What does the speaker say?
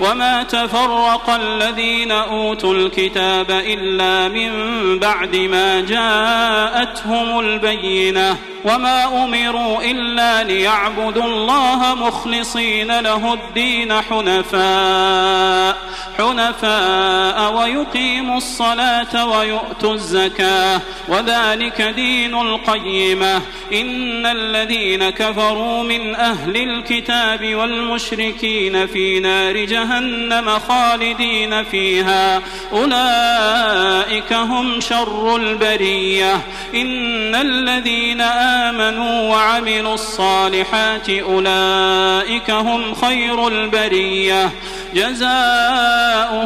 وما تفرق الذين أوتوا الكتاب إلا من بعد ما جاءتهم البينة وما أمروا إلا ليعبدوا الله مخلصين له الدين حنفاء حنفاء ويقيموا الصلاة ويؤتوا الزكاة وذلك دين القيمة. إن الذين كفروا من أهل الكتاب والمشركين في نار جهنم. خالدين فيها. أولئك هم شر البرية. إن الذين آمنوا وعملوا الصالحات أولئك هم خير البرية. جزاؤهم